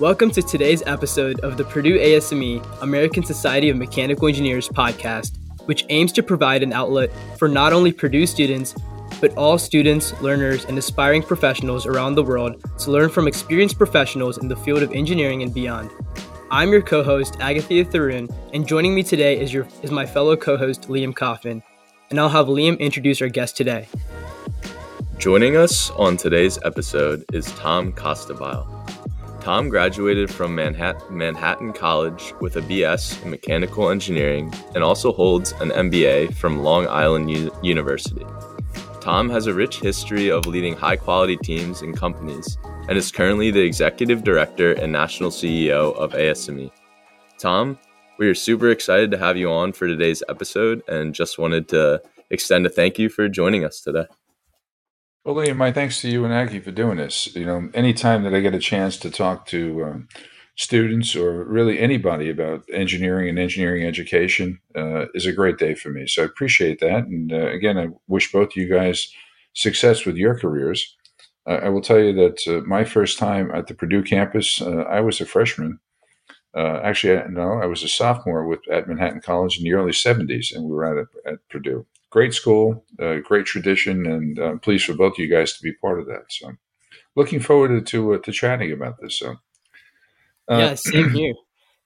Welcome to today's episode of the Purdue ASME American Society of Mechanical Engineers podcast, which aims to provide an outlet for not only Purdue students, but all students, learners, and aspiring professionals around the world to learn from experienced professionals in the field of engineering and beyond. I'm your co-host Agathiya Tharun, and joining me today is your is my fellow co-host Liam Kauffman, and I'll have Liam introduce our guest today. Joining us on today's episode is Tom Costabile. Tom graduated from Manhattan, College with a BS in mechanical engineering and also holds an MBA from Long Island U- University. Tom has a rich history of leading high quality teams and companies and is currently the executive director and national CEO of ASME. Tom, we are super excited to have you on for today's episode and just wanted to extend a thank you for joining us today. Well, Liam, my thanks to you and Aggy for doing this. You know, anytime that I get a chance to talk to um, students or really anybody about engineering and engineering education uh, is a great day for me. So I appreciate that. And uh, again, I wish both you guys success with your careers. Uh, I will tell you that uh, my first time at the Purdue campus, uh, I was a freshman. Uh, actually, no, I was a sophomore with at Manhattan College in the early 70s, and we were at, at Purdue great school, uh, great tradition, and I'm pleased for both of you guys to be part of that. So, looking forward to uh, to chatting about this. So, uh, yeah, same here.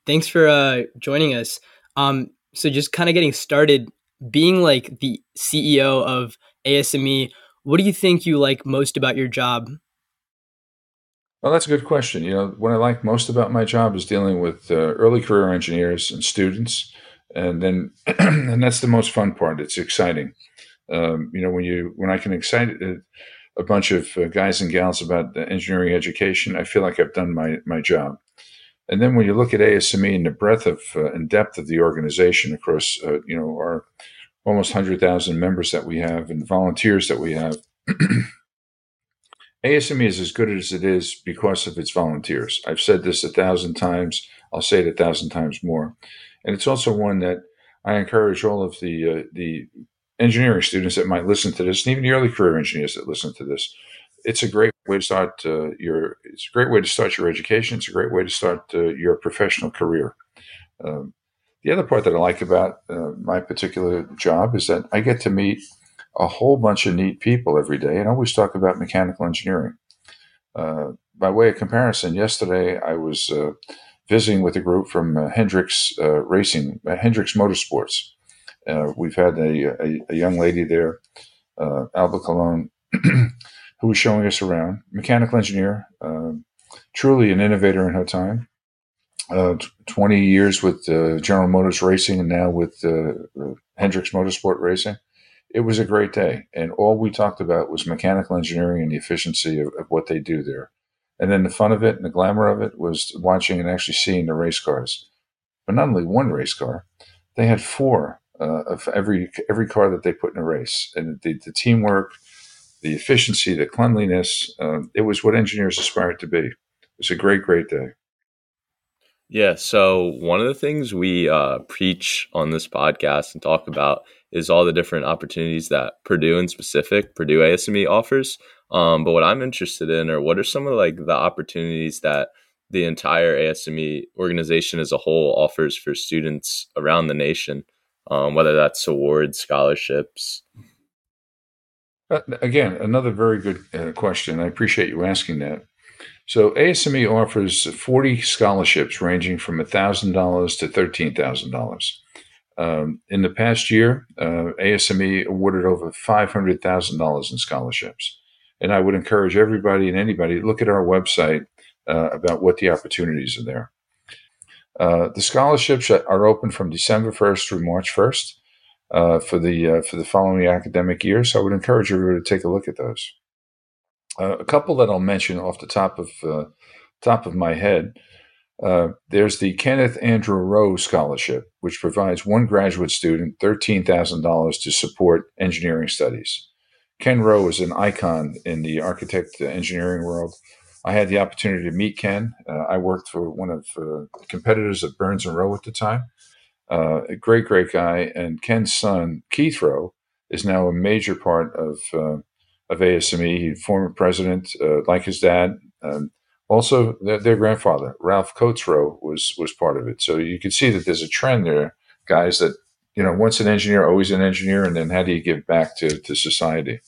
Thanks for uh, joining us. Um, so, just kind of getting started, being like the CEO of ASME, what do you think you like most about your job? Well, that's a good question. You know, what I like most about my job is dealing with uh, early career engineers and students and then and that's the most fun part. It's exciting. Um, you know, when you when I can excite uh, a bunch of uh, guys and gals about engineering education, I feel like I've done my my job. And then when you look at ASME and the breadth of uh, and depth of the organization across, uh, you know, our almost hundred thousand members that we have and volunteers that we have. ASME is as good as it is because of its volunteers. I've said this a thousand times. I'll say it a thousand times more. And it's also one that I encourage all of the uh, the engineering students that might listen to this, and even the early career engineers that listen to this. It's a great way to start uh, your. It's a great way to start your education. It's a great way to start uh, your professional career. Um, the other part that I like about uh, my particular job is that I get to meet a whole bunch of neat people every day, and I always talk about mechanical engineering. Uh, by way of comparison, yesterday I was uh, visiting with a group from uh, Hendricks uh, Racing, uh, Hendricks Motorsports. Uh, we've had a, a, a, young lady there, uh, Alba Colon, who was showing us around. Mechanical engineer, um, truly an innovator in her time. Uh, 20 years with General Motors Racing and now with Hendricks Motorsport Racing. It was a great day. And all we talked about was mechanical engineering and the efficiency of, of what they do there. And then the fun of it and the glamour of it was watching and actually seeing the race cars. But not only one race car, they had four uh, of every every car that they put in a race, and the, the teamwork, the efficiency, the cleanliness. Uh, it was what engineers aspired to be. It was a great, great day. Yeah. So one of the things we uh, preach on this podcast and talk about is all the different opportunities that Purdue in specific, Purdue ASME offers. Um, but what I'm interested in are what are some of like the opportunities that the entire ASME organization as a whole offers for students around the nation, um, whether that's awards, scholarships. Uh, again, another very good uh, question. I appreciate you asking that. So ASME offers 40 scholarships ranging from $1,000 to $13,000. Um, in the past year, uh, ASME awarded over $500,000 in scholarships. And I would encourage everybody and anybody look at our website uh, about what the opportunities are there. Uh, the scholarships are open from December 1st through March 1st uh, for the uh, for the following academic year. So I would encourage everybody to take a look at those. Uh, a couple that I'll mention off the top of uh, top of my head. there's the Kenneth Andrew Roe Scholarship, which provides one graduate student $13,000 to support engineering studies. Ken Roe is an icon in the architect engineering world. I had the opportunity to meet Ken. Uh, I worked for one of uh, the competitors at Burns and Roe at the time. Uh, a great, great guy. And Ken's son, Keith Roe, is now a major part of uh, of ASME. He's former president, uh, like his dad. Um, Also, their, their grandfather, Ralph Coats Roe, was was part of it. So you can see that there's a trend there, guys. That you know, once an engineer, always an engineer, and then how do you give back to to society?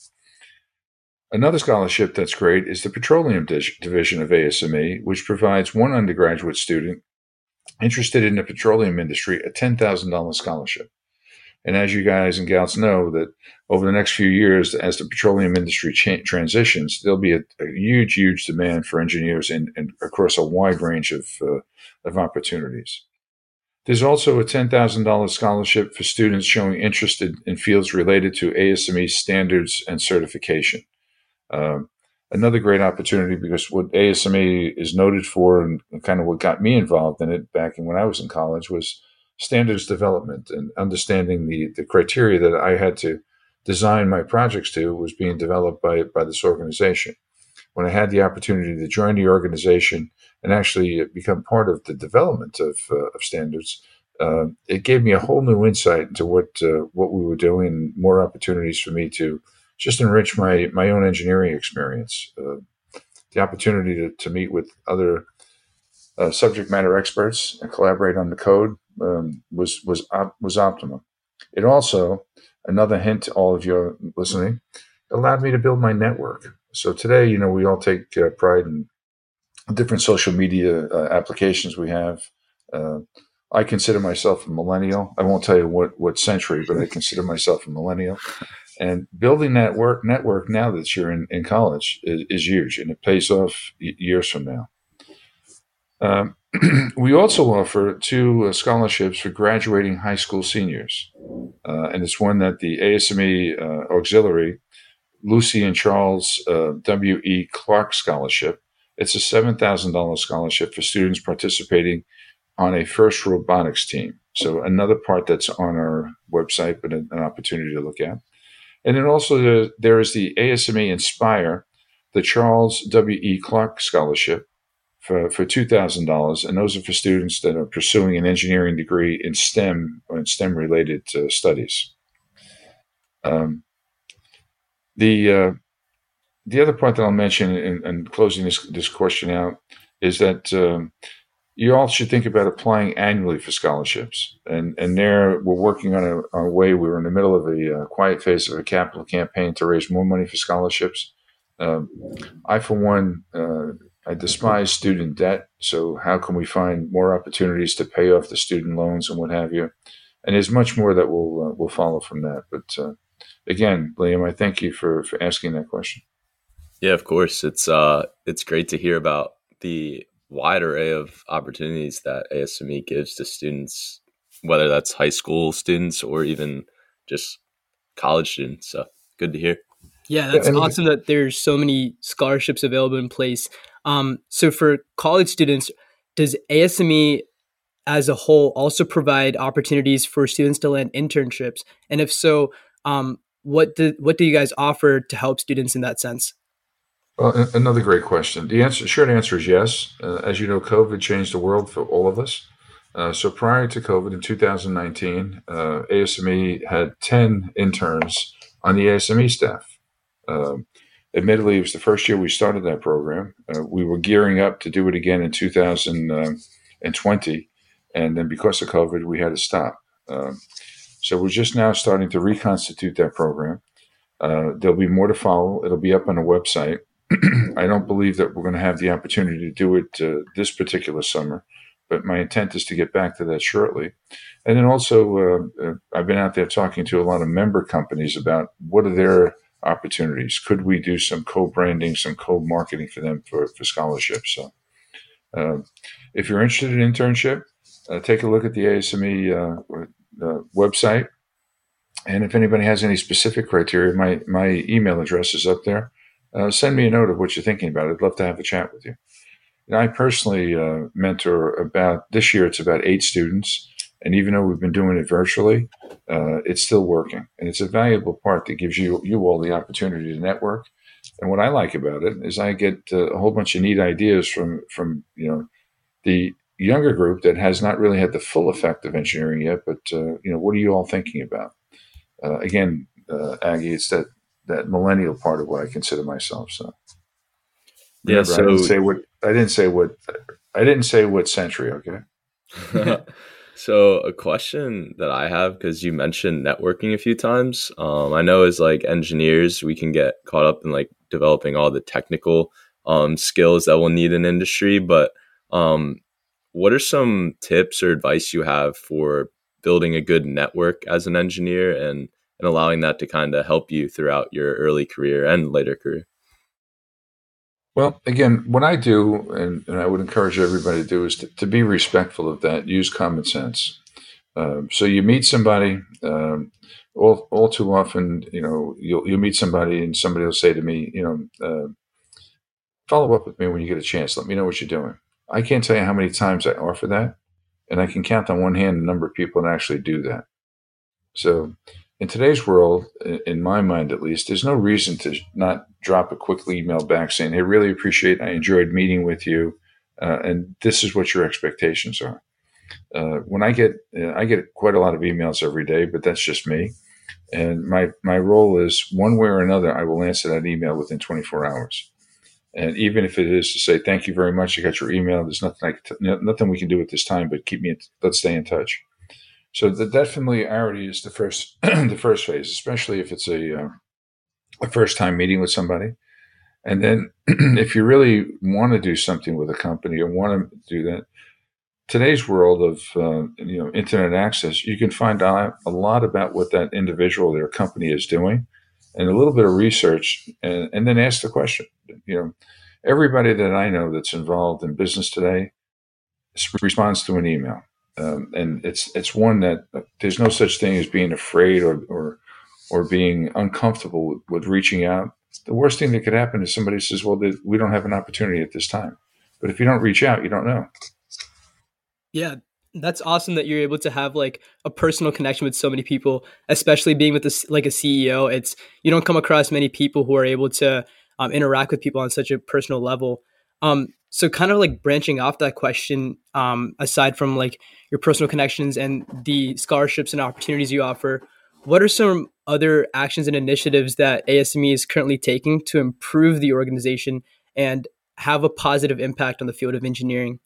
Another scholarship that's great is the Petroleum Division of ASME, which provides one undergraduate student interested in the petroleum industry a $10,000 scholarship. And as you guys and gals know, that over the next few years, as the petroleum industry cha- transitions, there'll be a, a, huge, huge demand for engineers and across a wide range of, uh, of opportunities. There's also a $10,000 scholarship for students showing interest in, fields related to ASME standards and certification. Um, another great opportunity because what ASME is noted for and kind of what got me involved in it back when I was in college was standards development and understanding the, the criteria that I had to design my projects to was being developed by, by this organization. When I had the opportunity to join the organization and actually become part of the development of, uh, of standards, uh, it gave me a whole new insight into what uh, what we were doing more opportunities for me to just enrich my my own engineering experience. Uh, the opportunity to, to meet with other uh, subject matter experts and collaborate on the code um, was was op- was optimum. It also another hint to all of you listening allowed me to build my network. So today, you know, we all take uh, pride in different social media uh, applications we have. Uh, I consider myself a millennial. I won't tell you what what century, but I consider myself a millennial. And building that work network now that you're in, in college is, is huge and it pays off years from now. Um, we also offer two uh, scholarships for graduating high school seniors. Uh, and it's one that the ASME uh, Auxiliary, Lucy and Charles uh, W.E. Clark Scholarship. It's a $7,000 scholarship for students participating on a FIRST robotics team. So, another part that's on our website, but an, opportunity to look at. And then also there is the ASME Inspire, the Charles W. E. Clark Scholarship for, for $2,000. And those are for students that are pursuing an engineering degree in STEM or in STEM related uh, studies. Um, the, uh, the other part that I'll mention in, in, closing this, this question out is that um, you all should think about applying annually for scholarships. And and there, we're working on a, a way. We're in the middle of a uh, quiet phase of a capital campaign to raise more money for scholarships. Um, I, for one, uh, I despise student debt. So how can we find more opportunities to pay off the student loans and what have you? And there's much more that will uh, will follow from that. But uh, again, Liam, I thank you for for asking that question. Yeah, of course. It's uh, it's great to hear about the wide array of opportunities that ASME gives to students, whether that's high school students or even just college students. So good to hear. Yeah, that's awesome that there's so many scholarships available in place. Um, so for college students, does ASME as a whole also provide opportunities for students to land internships? And if so, um, what do what do you guys offer to help students in that sense? Well, another great question. The answer, short answer is yes. Uh, as you know, COVID changed the world for all of us. Uh, so prior to COVID in 2019, uh, ASME had 10 interns on the ASME staff. Um, admittedly, it was the first year we started that program. Uh, we were gearing up to do it again in 2020. And then because of COVID, we had to stop. Um, so we're just now starting to reconstitute that program. Uh, there'll be more to follow. It'll be up on the website. I don't believe that we're going to have the opportunity to do it uh, this particular summer, but my intent is to get back to that shortly. And then also, uh, uh, I've been out there talking to a lot of member companies about what are their opportunities. Could we do some co-branding, some co-marketing for them for, for scholarships? So, uh, if you're interested in internship, uh, take a look at the ASME uh, website. And if anybody has any specific criteria, my, my email address is up there uh, send me a note of what you're thinking about. I'd love to have a chat with you. And I personally uh, mentor about this year. It's about eight students, and even though we've been doing it virtually, uh, it's still working, and it's a valuable part that gives you you all the opportunity to network. And what I like about it is I get uh, a whole bunch of neat ideas from from you know the younger group that has not really had the full effect of engineering yet. But uh, you know, what are you all thinking about? Uh, again, Aggy, it's that that millennial part of what I consider myself. So yeah, so I didn't say what I didn't say what I didn't say what century. Okay. so a question that I have because you mentioned networking a few times. Um, I know as like engineers, we can get caught up in like developing all the technical um, skills that we'll need in industry, but um, what are some tips or advice you have for building a good network as an engineer and and allowing that to kind of help you throughout your early career and later career? Well, again, what I do, and, and I would encourage everybody to do, is to, to be respectful of that. Use common sense. Um, so you meet somebody. Um, all, all too often, you know, you'll you'll meet somebody, and somebody will say to me, you know, uh, follow up with me when you get a chance. Let me know what you're doing. I can't tell you how many times I offer that, and I can count on one hand the number of people that actually do that. So, in today's world, in my mind at least, there's no reason to not drop a quick email back saying, "Hey, really appreciate. I enjoyed meeting with you, uh, and this is what your expectations are." Uh, when I get, uh, I get quite a lot of emails every day, but that's just me. And my my role is one way or another, I will answer that email within 24 hours. And even if it is to say, thank you very much, I got your email. There's nothing, I can nothing we can do at this time, but keep me, in, let's stay in touch. So that, that familiarity is the first, the first phase, especially if it's a, uh, a first time meeting with somebody. And then if you really want to do something with a company or want to do that, today's world of uh, you know internet access, you can find out a lot about what that individual, their company is doing, and a little bit of research, and, and then ask the question you know, everybody that I know that's involved in business today responds to an email. Um, and it's it's one that there's no such thing as being afraid or or, or being uncomfortable with, with, reaching out. The worst thing that could happen is somebody says, "Well, we don't have an opportunity at this time." But if you don't reach out, you don't know. Yeah, that's awesome that you're able to have like a personal connection with so many people, especially being with this like a CEO. It's you don't come across many people who are able to um, interact with people on such a personal level. Um, so kind of like branching off that question, um, aside from like your personal connections and the scholarships and opportunities you offer, what are some other actions and initiatives that ASME is currently taking to improve the organization and have a positive impact on the field of engineering?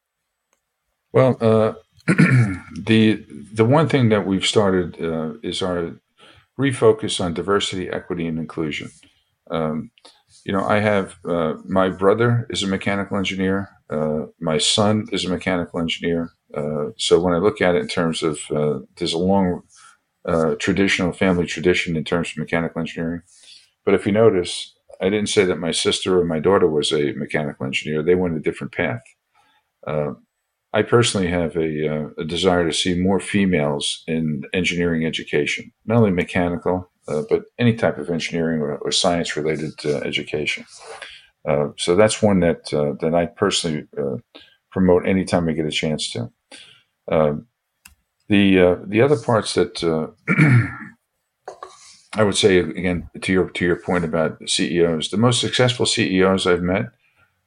Well, uh, the the one thing that we've started uh, is our refocus on diversity, equity, and inclusion. Um, you know, I have uh, my brother is a mechanical engineer. Uh, my son is a mechanical engineer. Uh, so when I look at it in terms of uh, there's a long uh, traditional family tradition in terms of mechanical engineering. But if you notice, I didn't say that my sister or my daughter was a mechanical engineer. They went a different path. Uh, I personally have a, a desire to see more females in engineering education, not only mechanical, but any type of engineering or, or science related uh, education. Uh, so that's one that uh, that I personally uh, promote anytime I get a chance to. The the other parts that I would say again to your to your point about CEOs, the most successful CEOs I've met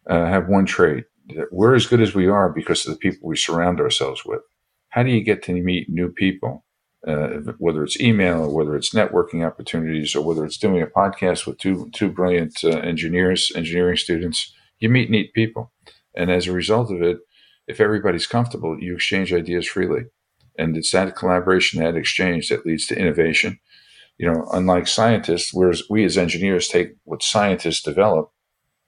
have one trait: we're as good as we are because of the people we surround ourselves with. How do you get to meet new people? Uh, whether it's email or whether it's networking opportunities or whether it's doing a podcast with two two brilliant uh, engineers, engineering students, you meet neat people, and as a result of it, if everybody's comfortable, you exchange ideas freely, and it's that collaboration, that exchange that leads to innovation. You know, unlike scientists, whereas we as engineers take what scientists develop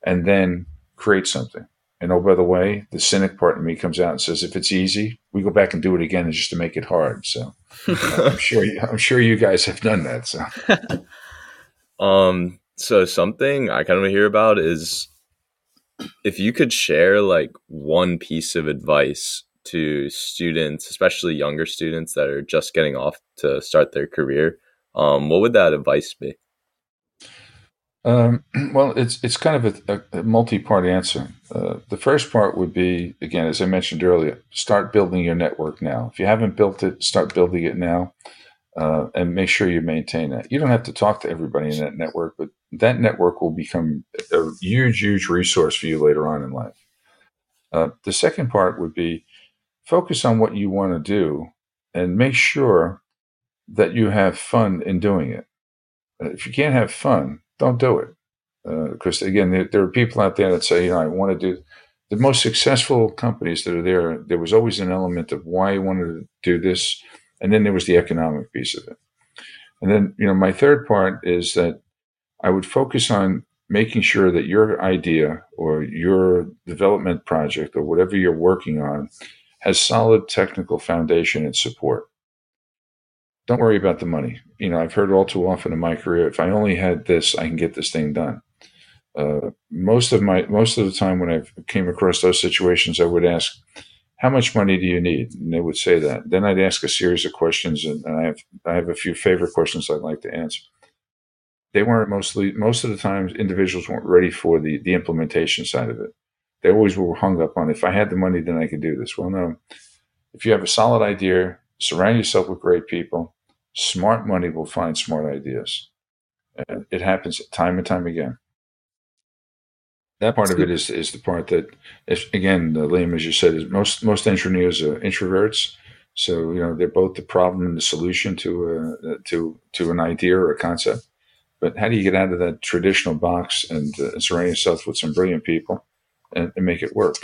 and then create something. And oh, by the way, the cynic part of me comes out and says, if it's easy, we go back and do it again just to make it hard. So I'm sure, I'm sure you guys have done that. So, um, so something I kind of hear about is if you could share like one piece of advice to students, especially younger students that are just getting off to start their career, um, what would that advice be? Um, well, it's it's kind of a, a, multi-part answer. Uh, the first part would be, again, as I mentioned earlier, start building your network now. If you haven't built it, start building it now, uh, and make sure you maintain that. You don't have to talk to everybody in that network, but that network will become a huge, huge resource for you later on in life. Uh, the second part would be focus on what you want to do and make sure that you have fun in doing it. Uh, if you can't have fun, don't do it. Because uh, again, there, there, are people out there that say, you know, I want to do the most successful companies that are there, there was always an element of why I wanted to do this, and then there was the economic piece of it. And then, you know, my third part is that I would focus on making sure that your idea or your development project or whatever you're working on has solid technical foundation and support. Don't worry about the money. You know, I've heard all too often in my career, if I only had this, I can get this thing done. Uh, most of my most of the time when I came across those situations, I would ask, "How much money do you need?" And they would say that. Then I'd ask a series of questions, and, and I have I have a few favorite questions I'd like to answer they weren't mostly most of the times individuals weren't ready for the the implementation side of it. They always were hung up on if I had the money, then I could do this. Well, no. If you have a solid idea, surround yourself with great people. Smart money will find smart ideas. And it happens time and time again. That part of it is is the part that, is, again, Liam, as you said, is most most engineers are introverts. So you know they're both the problem and the solution to a, to to an idea or a concept but how do you get out of that traditional box and uh, surround yourself with some brilliant people and, and make it work?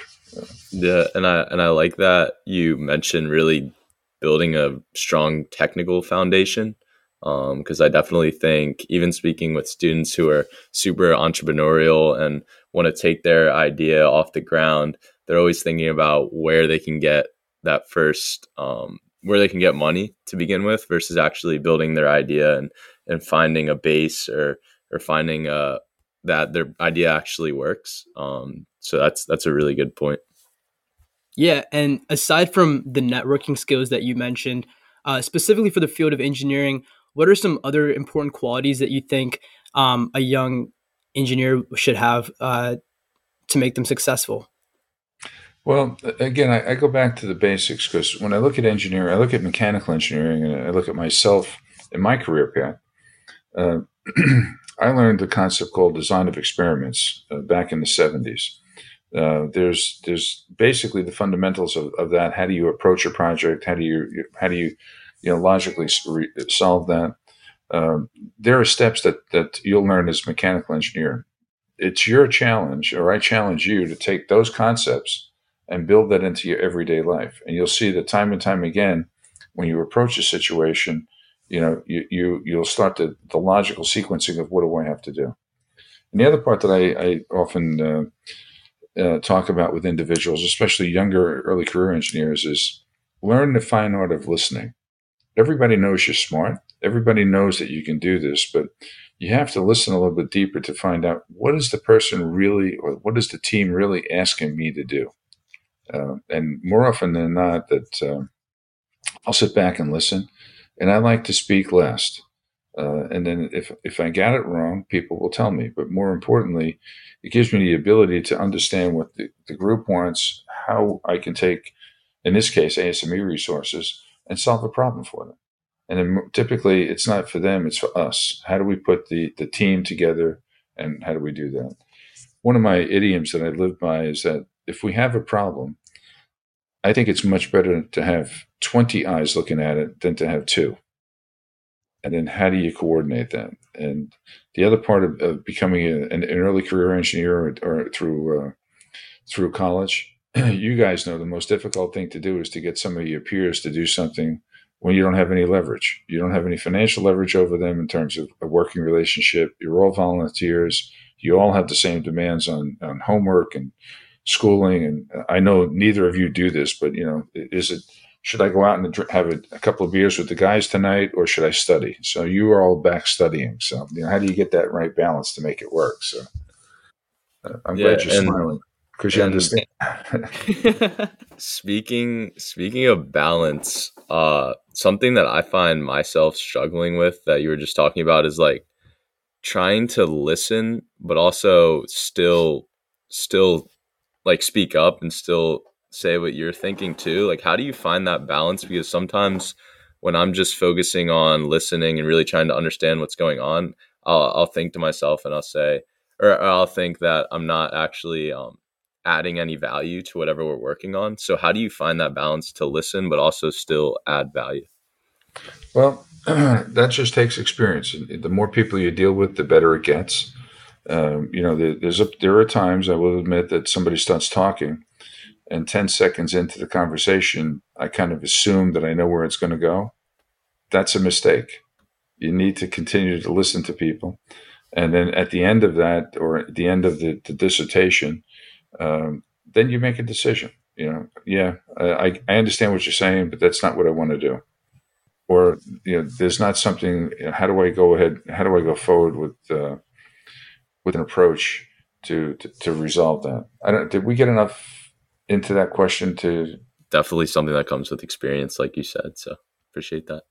Yeah, and I and I like that you mentioned really building a strong technical foundation because um, I definitely think even speaking with students who are super entrepreneurial and want to take their idea off the ground, they're always thinking about where they can get that first um, where they can get money to begin with versus actually building their idea and and finding a base or or finding uh that their idea actually works. Um, so that's that's a really good point. Yeah, and aside from the networking skills that you mentioned, uh, specifically for the field of engineering, what are some other important qualities that you think um, a young engineer should have uh, to make them successful? Well, again, I, I go back to the basics because when I look at engineering, I look at mechanical engineering and I look at myself in my career path. Uh, I learned the concept called design of experiments uh, back in the 70s. Uh, there's there's basically the fundamentals of, of that. How do you approach a project? How do you how do you you know logically solve that? Um, there are steps that that you'll learn as a mechanical engineer. It's your challenge, or I challenge you to take those concepts and build that into your everyday life. And you'll see that time and time again, when you approach a situation, you know, you, you you'll start the, the logical sequencing of what do I have to do. And the other part that I, I often uh, uh, talk about with individuals, especially younger early career engineers, is learn the fine art of listening. Everybody knows you're smart. Everybody knows that you can do this, but you have to listen a little bit deeper to find out what is the person really, or what is the team really asking me to do. Uh, and more often than not, that uh, I'll sit back and listen, and I like to speak last. Uh, and then if if I got it wrong, people will tell me. But more importantly, it gives me the ability to understand what the, the group wants, how I can take, in this case, ASME resources and solve a problem for them. And then typically, it's not for them; it's for us. How do we put the the team together, and how do we do that? One of my idioms that I live by is that if we have a problem, I think it's much better to have 20 eyes looking at it than to have two. And then how do you coordinate that? And the other part of, of becoming a, an, early career engineer or, or through uh, through college, you guys know the most difficult thing to do is to get some of your peers to do something when you don't have any leverage. You don't have any financial leverage over them in terms of a working relationship. You're all volunteers. You all have the same demands on, on homework and schooling. And I know neither of you do this, but you know, is it should I go out and have a, a, couple of beers with the guys tonight, or should I study? So you are all back studying. So you know, how do you get that right balance to make it work? So uh, I'm yeah, glad you're and, smiling because you understand. speaking speaking of balance, uh, something that I find myself struggling with that you were just talking about is like trying to listen, but also still still like speak up and still say what you're thinking too? Like how do you find that balance? Because sometimes when i'm just focusing on listening and really trying to understand what's going on i'll, I'll think to myself and i'll say or i'll think that i'm not actually um, adding any value to whatever we're working on. So how do you find that balance to listen but also still add value? Well that just takes experience. The more people you deal with the better it gets. Um, you know, there, there's a, there are times I will admit that somebody starts talking, and 10 seconds into the conversation, I kind of assume that I know where it's going to go. That's a mistake. You need to continue to listen to people. And then at the end of that, or at the end of the, the dissertation, um, then you make a decision. You know, yeah, I, I understand what you're saying, but that's not what I want to do. Or, you know, there's not something, you know, how do I go ahead, how do I go forward with, uh, with an approach to, to, to resolve that? I don't, did we get enough into that question to definitely something that comes with experience like you said so appreciate that.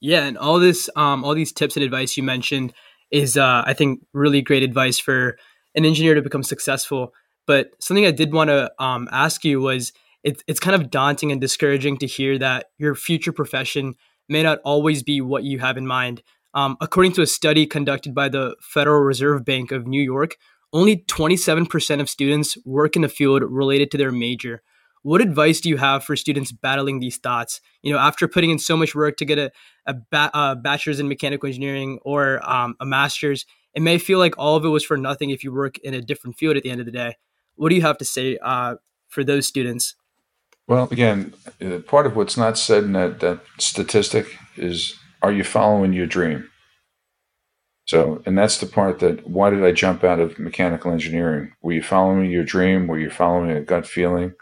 Yeah and all this um, all these tips and advice you mentioned is uh, i think really great advice for an engineer to become successful. But something i did want to um, ask you was it, it's kind of daunting and discouraging to hear that your future profession may not always be what you have in mind. Um, according to a study conducted by the federal reserve bank of new york only 27% of students work in the field related to their major. What advice do you have for students battling these thoughts? You know, after putting in so much work to get a, a, ba- a bachelor's in mechanical engineering or um, a master's, it may feel like all of it was for nothing if you work in a different field at the end of the day. What do you have to say uh, for those students? Well, again, uh, part of what's not said in that, that statistic is are you following your dream? So, and that's the part that why did I jump out of mechanical engineering? Were you following your dream? Were you following a gut feeling?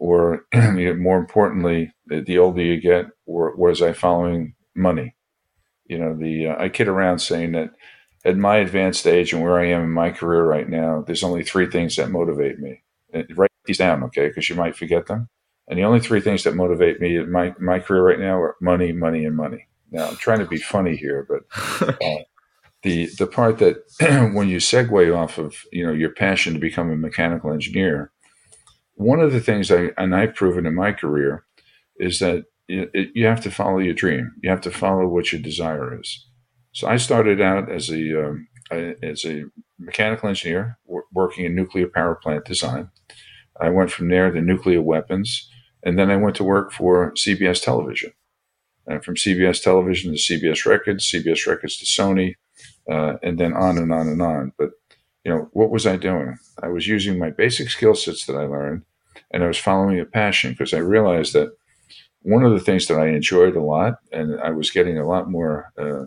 Or more importantly, the older you get, or was I following money? You know, the uh, I kid around saying that at my advanced age and where I am in my career right now, there's only three things that motivate me. And write these down, okay? Because you might forget them. And the only three things that motivate me in my my career right now are money, money, and money. Now I'm trying to be funny here, but uh, the the part that when you segue off of you know your passion to become a mechanical engineer, one of the things I and I've proven in my career is that it, you have to follow your dream. You have to follow what your desire is. So I started out as a um, as a mechanical engineer working in nuclear power plant design. I went from there to nuclear weapons, and then I went to work for CBS Television. And from CBS Television to CBS Records, CBS Records to Sony, uh, and then on and on and on. But you know, what was I doing? I was using my basic skill sets that I learned, and I was following a passion because I realized that one of the things that I enjoyed a lot, and I was getting a lot more uh,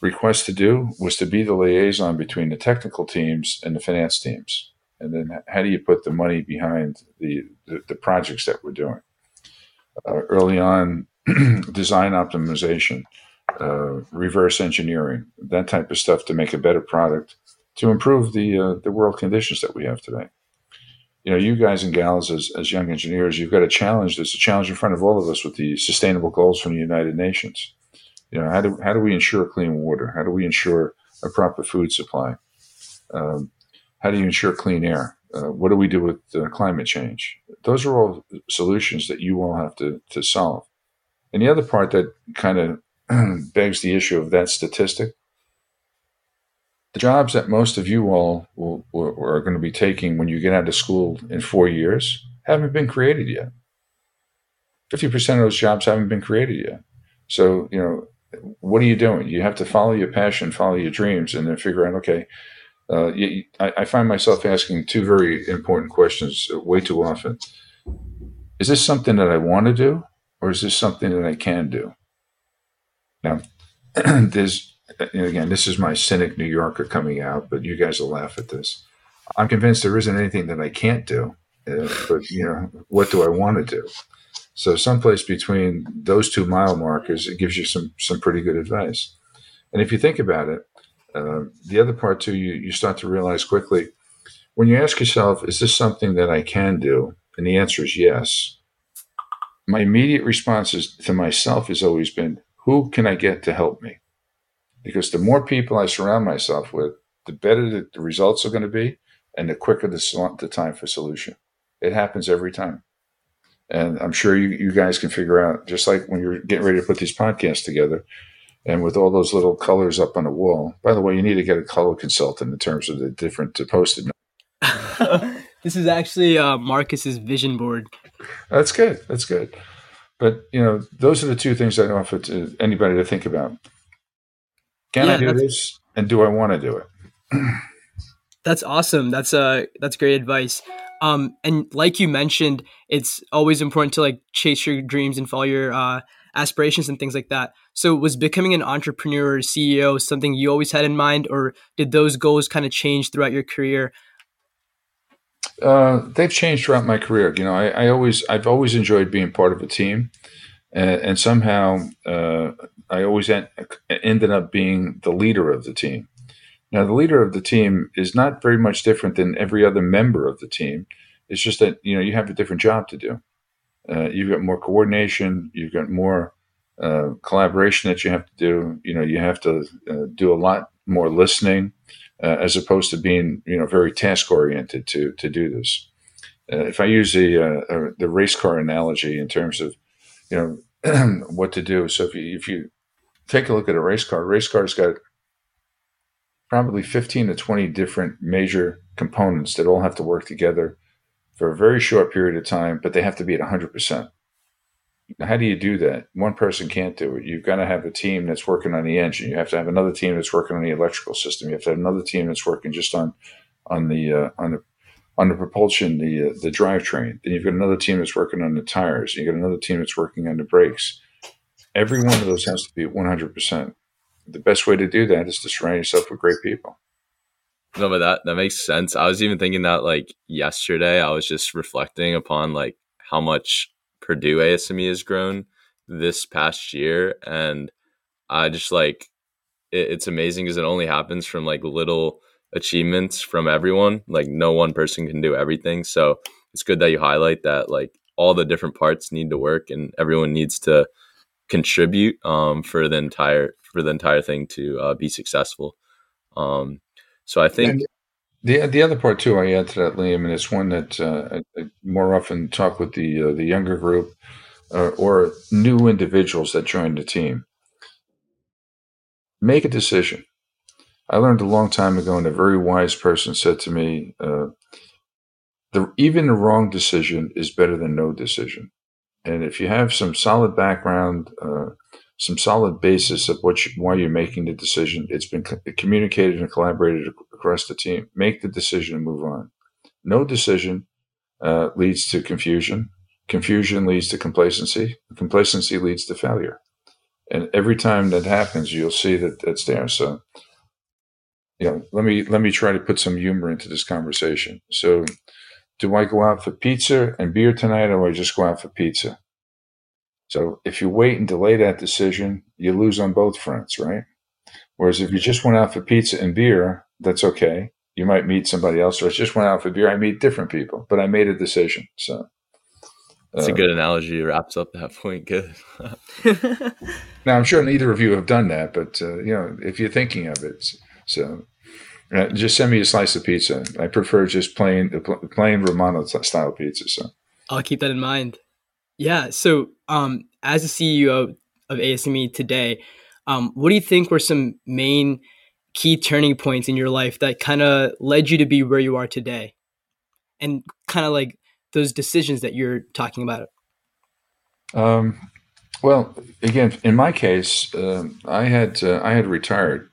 requests to do, was to be the liaison between the technical teams and the finance teams. And then, how do you put the money behind the the, the projects that we're doing? Uh, early on, design optimization uh, reverse engineering, that type of stuff to make a better product to improve the uh, the world conditions that we have today. You know, you guys and gals as, as young engineers, you've got a challenge. There's a challenge in front of all of us with the sustainable goals from the United Nations. You know, how do how do we ensure clean water? How do we ensure a proper food supply? Um, how do you ensure clean air? Uh, what do we do with uh, climate change? Those are all solutions that you all have to, to solve. And the other part that kind of begs the issue of that statistic. The jobs that most of you all will, will, are going to be taking when you get out of school in four years haven't been created yet. 50% of those jobs haven't been created yet. So, you know, what are you doing? You have to follow your passion, follow your dreams, and then figure out, okay, uh, you, I, I find myself asking two very important questions way too often. Is this something that I want to do, or is this something that I can do? Now, there's again, this is my cynic New Yorker coming out, but you guys will laugh at this. I'm convinced there isn't anything that I can't do, uh, but you know, what do I want to do? So, someplace between those two mile markers, it gives you some some pretty good advice. And if you think about it, uh, the other part too, you you start to realize quickly when you ask yourself, "Is this something that I can do?" and the answer is yes. My immediate response is, to myself has always been, who can I get to help me? Because the more people I surround myself with, the better the, the results are going to be and the quicker the, the time for solution. It happens every time. And I'm sure you, you guys can figure out, just like when you're getting ready to put these podcasts together, and with all those little colors up on the wall. By the way, you need to get a color consultant in terms of the different posted. this is actually uh, Marcus's vision board. That's good. That's good. But you know, those are the two things I offer to anybody to think about. Can yeah, I do this, and do I want to do it? That's awesome. That's uh that's great advice. Um, and like you mentioned, it's always important to like chase your dreams and follow your uh, aspirations and things like that. So, was becoming an entrepreneur or CEO something you always had in mind, or did those goals kind of change throughout your career? Uh, they've changed throughout my career. You know, I, I, always, I've always enjoyed being part of a team, and, and somehow uh, I always en- ended up being the leader of the team. Now, the leader of the team is not very much different than every other member of the team. It's just that you know you have a different job to do. Uh, you've got more coordination. You've got more uh, collaboration that you have to do. You know, you have to uh, do a lot more listening, uh, as opposed to being you know very task oriented to to do this. Uh, if I use the uh, the race car analogy in terms of you know what to do, so if you if you take a look at a race car, a race car's got probably 15 to 20 different major components that all have to work together for a very short period of time, but they have to be at 100%. How do you do that? One person can't do it. You've got to have a team that's working on the engine. You have to have another team that's working on the electrical system. You have to have another team that's working just on on the uh, on the on the propulsion, the uh, the drivetrain. Then you've got another team that's working on the tires. You've got another team that's working on the brakes. Every one of those has to be 100 percent the best way to do that is to surround yourself with great people. No, but that that makes sense. I was even thinking that like yesterday, I was just reflecting upon like how much Purdue ASME has grown this past year, and I just like it, it's amazing because it only happens from like little achievements from everyone. Like no one person can do everything, so it's good that you highlight that like all the different parts need to work and everyone needs to contribute um, for the entire for the entire thing to uh, be successful. Um, so I think and the the other part too, I add to that, Liam, and it's one that uh, I, more often talk with the uh, the younger group uh, or new individuals that join the team. Make a decision. I learned a long time ago, and a very wise person said to me, uh, "the even the wrong decision is better than no decision." And if you have some solid background, uh, some solid basis of you, why you're making the decision, it's been co- communicated and collaborated across the team. Make the decision and move on. No decision uh, leads to confusion. Confusion leads to complacency. Complacency leads to failure. And every time that happens, you'll see that that's there. So, you know, let me let me try to put some humor into this conversation. So, do I go out for pizza and beer tonight, or I just go out for pizza? So if you wait and delay that decision, you lose on both fronts, right? Whereas if you just went out for pizza and beer, that's okay. You might meet somebody else, or I just went out for beer. I meet different people, but I made a decision. So it's uh, a good analogy. It wraps up that point. Good. now I'm sure neither of you have done that, but uh, you know, if you're thinking of it, so uh, just send me a slice of pizza. I prefer just plain plain Romano style pizza. So I'll keep that in mind. Yeah. So, um, as a CEO of ASME today, um, what do you think were some main key turning points in your life that kind of led you to be where you are today, and kind of like those decisions that you're talking about? Um, well, again, in my case, uh, I had uh, I had retired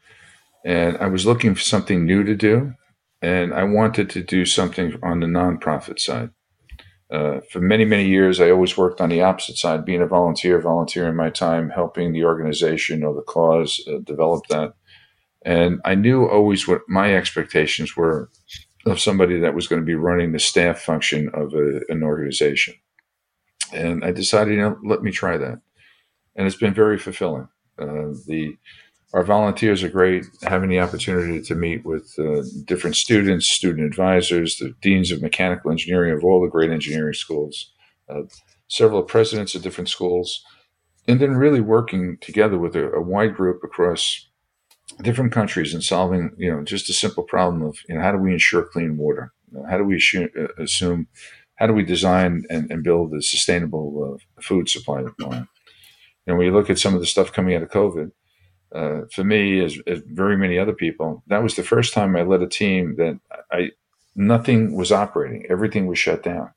and I was looking for something new to do, and I wanted to do something on the nonprofit side. Uh, for many, many years, I always worked on the opposite side, being a volunteer, volunteering my time, helping the organization or the cause uh, develop that. And I knew always what my expectations were of somebody that was going to be running the staff function of a, an organization. And I decided, you know, let me try that. And it's been very fulfilling. Uh, the our volunteers are great. Having the opportunity to meet with uh, different students, student advisors, the deans of mechanical engineering of all the great engineering schools, uh, several presidents of different schools, and then really working together with a, a, wide group across different countries and solving, you know, just a simple problem of, you know, how do we ensure clean water? You know, how do we assume, uh, assume, how do we design and, and build a sustainable uh, food supply? plan? And when you look at some of the stuff coming out of COVID, uh, for me, as, as, very many other people, that was the first time I led a team that I nothing was operating. Everything was shut down.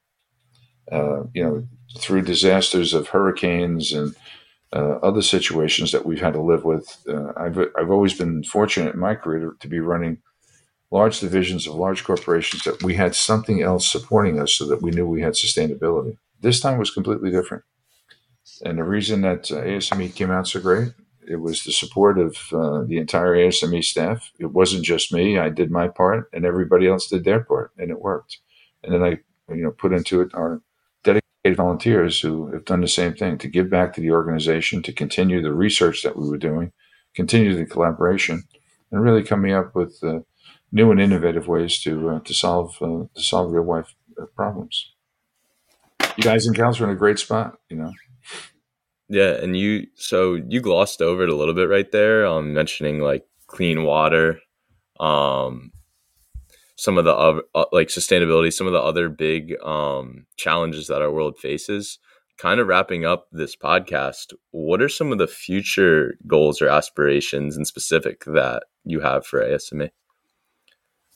Uh, you know, through disasters of hurricanes and uh, other situations that we've had to live with. Uh, I've I've always been fortunate in my career to, be running large divisions of large corporations that we had something else supporting us so that we knew we had sustainability. This time was completely different. And the reason that uh, ASME came out so great, it was the support of uh, the entire ASME staff. It wasn't just me. I did my part, and everybody else did their part, and it worked. And then I, you know, put into it our dedicated volunteers who have done the same thing to give back to the organization, to continue the research that we were doing, continue the collaboration, and really coming up with uh, new and innovative ways to uh, to solve uh, to solve real life uh, problems. You guys and gals are in a great spot, you know. Yeah, and you so you glossed over it a little bit right there, um, mentioning like clean water, um, some of the uh, like sustainability, some of the other big um, challenges that our world faces. Kind of wrapping up this podcast, what are some of the future goals or aspirations in specific that you have for ASME?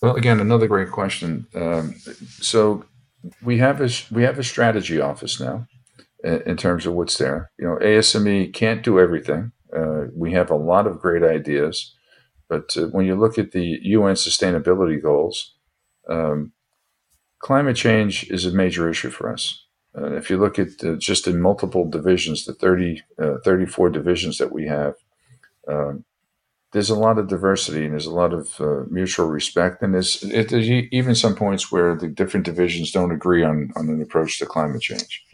Well, again, another great question. Um, so we have a we have a strategy office now in, terms of what's there. You know, ASME can't do everything. Uh, we have a lot of great ideas, but uh, when you look at the UN sustainability goals, um, climate change is a major issue for us. Uh, if you look at uh, just in multiple divisions, the 30, uh, 34 divisions that we have, um, there's a lot of diversity and there's a lot of uh, mutual respect. And there's, it, there's, even some points where the different divisions don't agree on, on an approach to climate change.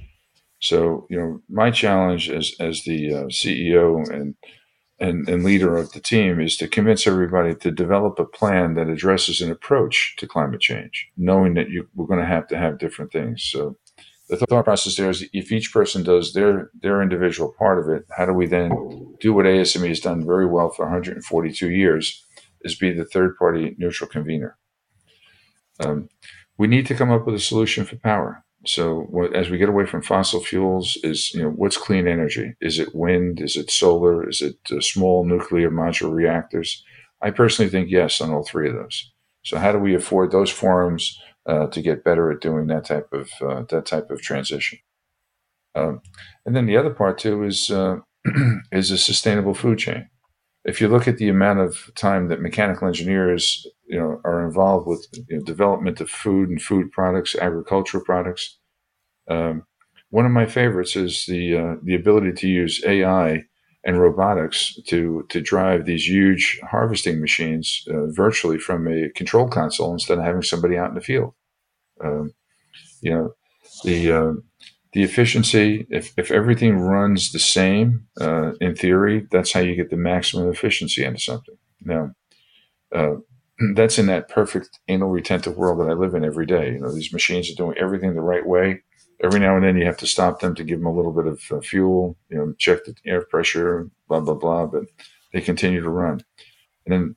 So, you know, my challenge as, as the uh, CEO and, and, and leader of the team is to convince everybody to develop a plan that addresses an approach to climate change, knowing that you, we're going to have to have different things. So, the thought process there is if each person does their their individual part of it, how do we then do what ASME has done very well for 142 years, is be the third party neutral convener. Um, we need to come up with a solution for power. So what, as we get away from fossil fuels, is you know what's clean energy? Is it wind? Is it solar? Is it uh, small nuclear modular reactors? I personally think yes on all three of those. So how do we afford those forums? uh, to get better at doing that type of uh, that type of transition. Um, and then the other part too is uh, is a sustainable food chain. If you look at the amount of time that mechanical engineers you know are involved with you know, development of food and food products, agricultural products, um, one of my favorites is the uh, the ability to use AI and robotics to to drive these huge harvesting machines uh, virtually from a control console instead of having somebody out in the field. Um, you know, the uh, the efficiency. If if everything runs the same uh, in theory, that's how you get the maximum efficiency into something. Now, uh, that's in that perfect anal retentive world that I live in every day. You know, these machines are doing everything the right way every now and then you have to stop them to give them a little bit of uh, fuel, you know, check the air pressure, blah, blah, blah, but they continue to run. And then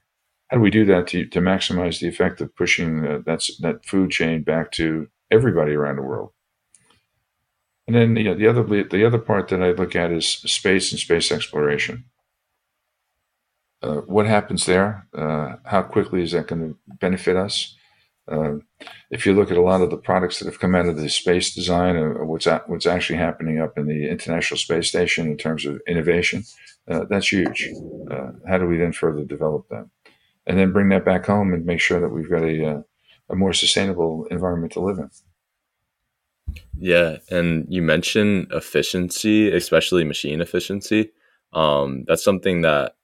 how do we do that to, to maximize the effect of pushing uh, that food chain back to everybody around the world? And then you know, the other the other part that I look at is space and space exploration. Uh, what happens there? Uh, how quickly is that going to benefit us? Uh, if you look at a lot of the products that have come out of the space design, or what's what's actually happening up in the International Space Station in terms of innovation, uh, that's huge. Uh, how do we then further develop that, and then bring that back home and make sure that we've got a uh, a more sustainable environment to live in? Yeah, and you mentioned efficiency, especially machine efficiency. Um, that's something that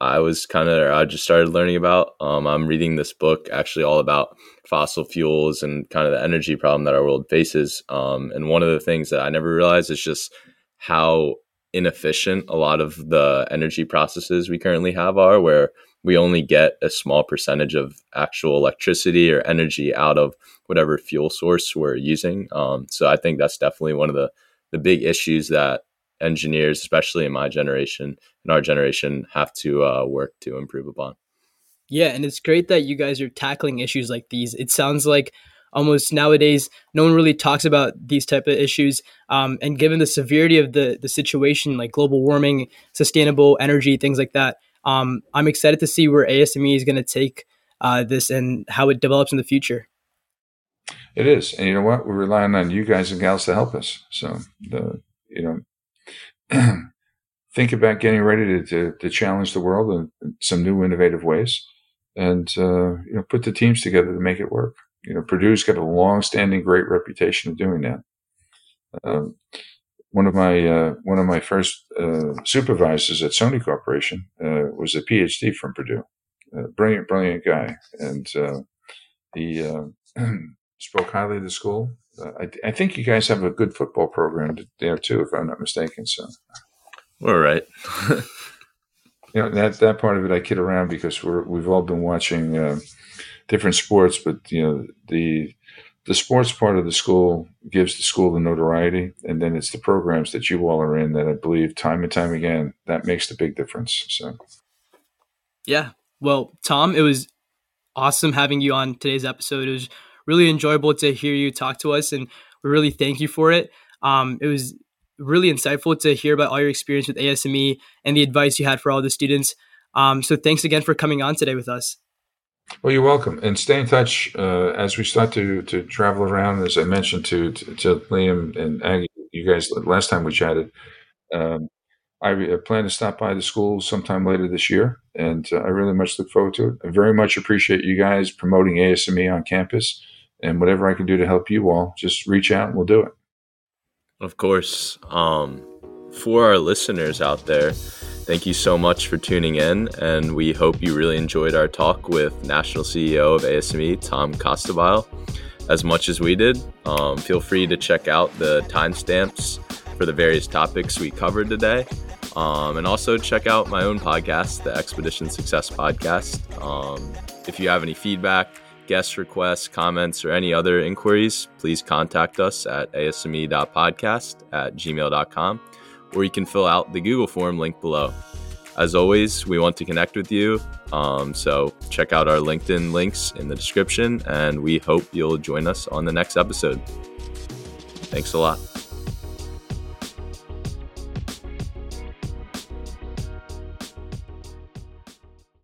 I was kind of I just started learning about. Um, I'm reading this book actually all about fossil fuels and kind of the energy problem that our world faces. Um, and one of the things that I never realized is just how inefficient a lot of the energy processes we currently have are, where we only get a small percentage of actual electricity or energy out of whatever fuel source we're using. Um, so I think that's definitely one of the the big issues that engineers, especially in my generation and our generation, have to uh, work to improve upon. Yeah, and it's great that you guys are tackling issues like these. It sounds like almost nowadays no one really talks about these type of issues. Um, and given the severity of the the situation, like global warming, sustainable energy, things like that, um, I'm excited to see where ASME is going to take uh, this and how it develops in the future. It is, and you know what? We're relying on you guys and gals to help us. So the you know think about getting ready to, to, to, challenge the world in some new innovative ways. and uh, you know put the teams together to make it work. You know, Purdue's got a long-standing great reputation of doing that. Um, one of my uh, one of my first uh, supervisors at Sony Corporation uh, was a PhD from Purdue, brilliant, brilliant guy, and uh, he uh, spoke highly of the school. Uh, I, I, think you guys have a good football program there too, if I'm not mistaken. So, all right. you know that that part of it, I kid around because we're we've all been watching different sports, but you know the the sports part of the school gives the school the notoriety, and then it's the programs that you all are in that I believe time and time again that makes the big difference. So, yeah. Well, Tom, it was awesome having you on today's episode. It was really enjoyable to hear you talk to us, and we really thank you for it. Um, it was really insightful to hear about all your experience with ASME and the advice you had for all the students. Um, so, thanks again for coming on today with us. Well, you're welcome, and stay in touch uh, as we start to to travel around. As I mentioned to to, to Liam and Aggy, you guys last time we chatted. Um, I plan to stop by the school sometime later this year, and uh, I really much look forward to it. I very much appreciate you guys promoting ASME on campus, and whatever I can do to help you all, just reach out and we'll do it. Of course. Um, for our listeners out there, Thank you so much for tuning in, and we hope you really enjoyed our talk with National CEO of ASME, Tom Costabile, as much as we did. Um, feel free to check out the timestamps for the various topics we covered today. Um, and also check out my own podcast, the Expedition Success Podcast. Um, if you have any feedback, guest requests, comments, or any other inquiries, please contact us at asme.podcast at gmail.com or you can fill out the Google form link below. As always, we want to connect with you. Um, so check out our LinkedIn links in the description, and we hope you'll join us on the next episode. Thanks a lot.